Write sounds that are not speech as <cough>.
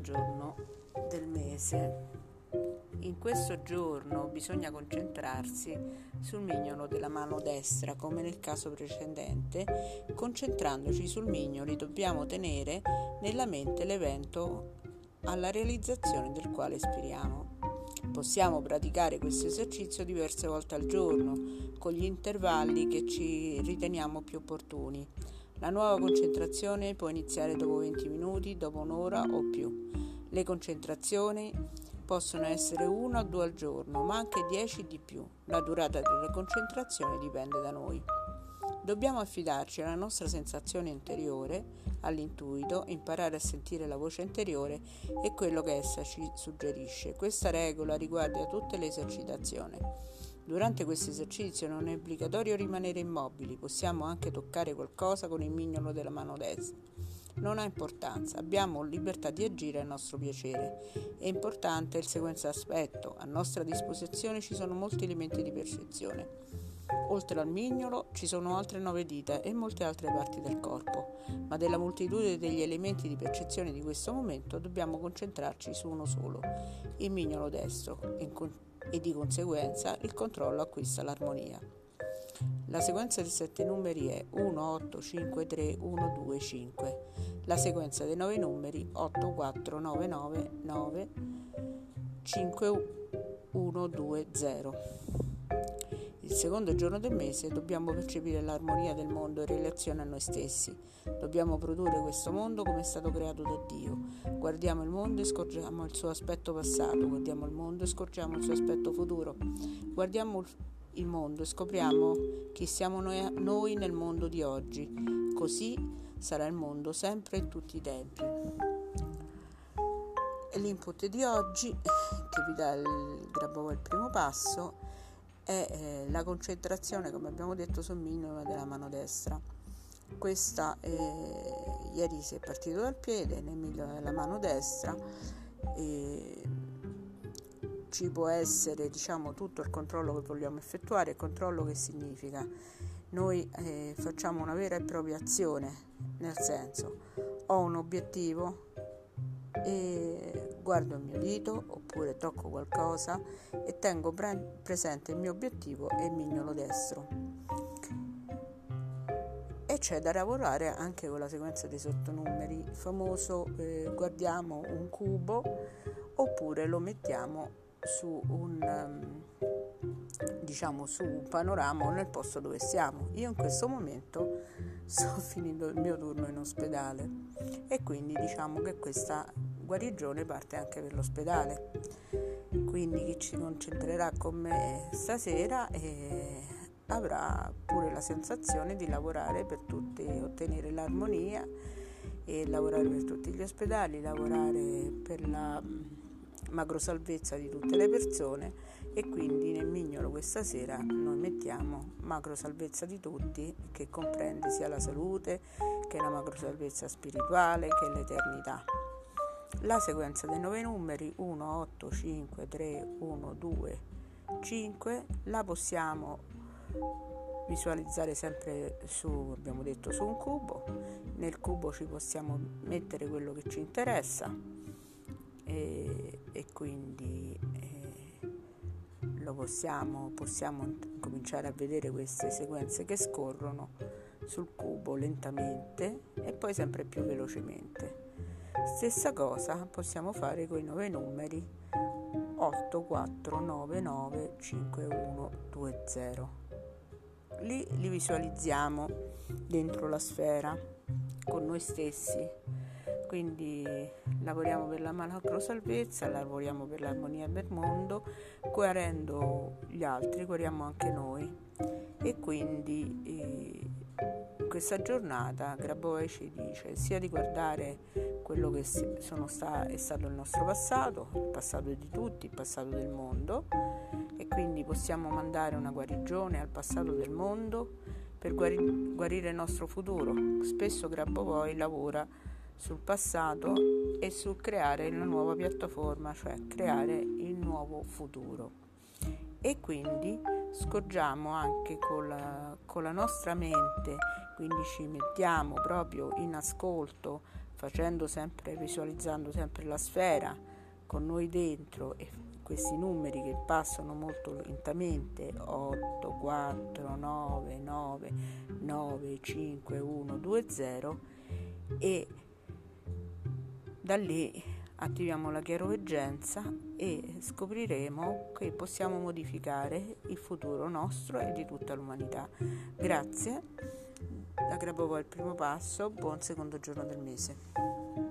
giorno del mese. In questo giorno bisogna concentrarsi sul mignolo della mano destra, come nel caso precedente. Concentrandoci sul mignolo dobbiamo tenere nella mente l'evento alla realizzazione del quale ispiriamo. Possiamo praticare questo esercizio diverse volte al giorno, con gli intervalli che ci riteniamo più opportuni. La nuova concentrazione può iniziare dopo 20 minuti, dopo un'ora o più. Le concentrazioni possono essere una o due al giorno, ma anche 10 di più. La durata delle concentrazioni dipende da noi. Dobbiamo affidarci alla nostra sensazione interiore, all'intuito, imparare a sentire la voce interiore e quello che essa ci suggerisce. Questa regola riguarda tutte le esercitazioni. Durante questo esercizio non è obbligatorio rimanere immobili, possiamo anche toccare qualcosa con il mignolo della mano destra. Non ha importanza, abbiamo libertà di agire a nostro piacere. È importante il seguente aspetto, a nostra disposizione ci sono molti elementi di percezione. Oltre al mignolo ci sono altre nove dita e molte altre parti del corpo, ma della moltitudine degli elementi di percezione di questo momento dobbiamo concentrarci su uno solo, il mignolo destro, e di conseguenza il controllo acquista l'armonia. La sequenza di sette numeri è 1, 8, 5, 3, 1, 2, 5. La sequenza dei nove numeri 8, 4, 9, 9, 9, 5, 1, 2, 0. Il secondo giorno del mese dobbiamo percepire l'armonia del mondo in relazione a noi stessi. Dobbiamo produrre questo mondo come è stato creato da Dio. Guardiamo il mondo e scorgiamo il suo aspetto passato, guardiamo il mondo e scorgiamo il suo aspetto futuro. Guardiamo il mondo e scopriamo chi siamo noi, noi nel mondo di oggi. Così sarà il mondo sempre in tutti i tempi. E l'input di oggi, che vi dà il Grabova il primo passo, è eh, la concentrazione, come abbiamo detto, sul minimo della mano destra. Questa eh, ieri si è partito dal piede, nel miglio della mano destra. E ci può essere diciamo tutto il controllo che vogliamo effettuare, controllo che significa noi eh, facciamo una vera e propria azione, nel senso ho un obiettivo, e guardo il mio dito oppure tocco qualcosa e tengo pre- presente il mio obiettivo e il mignolo destro. E c'è da lavorare anche con la sequenza dei sottonumeri, famoso eh, guardiamo un cubo oppure lo mettiamo su un, um, diciamo, su un panorama o nel posto dove siamo. Io in questo momento <laughs> sto finendo il mio turno in ospedale e quindi diciamo che questa guarigione parte anche per l'ospedale. Quindi chi ci concentrerà con me stasera eh, avrà pure la sensazione di lavorare per tutti, ottenere l'armonia e lavorare per tutti gli ospedali, lavorare per la macrosalvezza di tutte le persone e quindi nel mignolo questa sera noi mettiamo macrosalvezza di tutti che comprende sia la salute che la macrosalvezza spirituale che l'eternità. La sequenza dei nove numeri 1, 8, 5, 3, 1, 2, 5 la possiamo visualizzare sempre su, abbiamo detto, su un cubo. Nel cubo ci possiamo mettere quello che ci interessa e, e quindi eh, possiamo, possiamo cominciare a vedere queste sequenze che scorrono sul cubo lentamente e poi sempre più velocemente. Stessa cosa possiamo fare con i nove numeri 8, 4, 9, 9, 5, 1, 2, 0. Lì li visualizziamo dentro la sfera con noi stessi quindi lavoriamo per la macro salvezza, lavoriamo per l'armonia del mondo, guarendo gli altri, guariamo anche noi. E quindi eh, questa giornata Grabovoi ci dice sia di guardare quello che sta, è stato il nostro passato, il passato di tutti, il passato del mondo, e quindi possiamo mandare una guarigione al passato del mondo per guarire il nostro futuro. Spesso Grabovoi lavora sul passato e sul creare una nuova piattaforma, cioè creare il nuovo futuro. E quindi scorgiamo anche con la, con la nostra mente, quindi ci mettiamo proprio in ascolto, facendo sempre, visualizzando sempre la sfera con noi dentro e questi numeri che passano molto lentamente 8, 4, 9, 9, 9, 5, 1, 2, 0 e da lì attiviamo la chiaroveggenza e scopriremo che possiamo modificare il futuro nostro e di tutta l'umanità. Grazie, da Grabova il primo passo, buon secondo giorno del mese.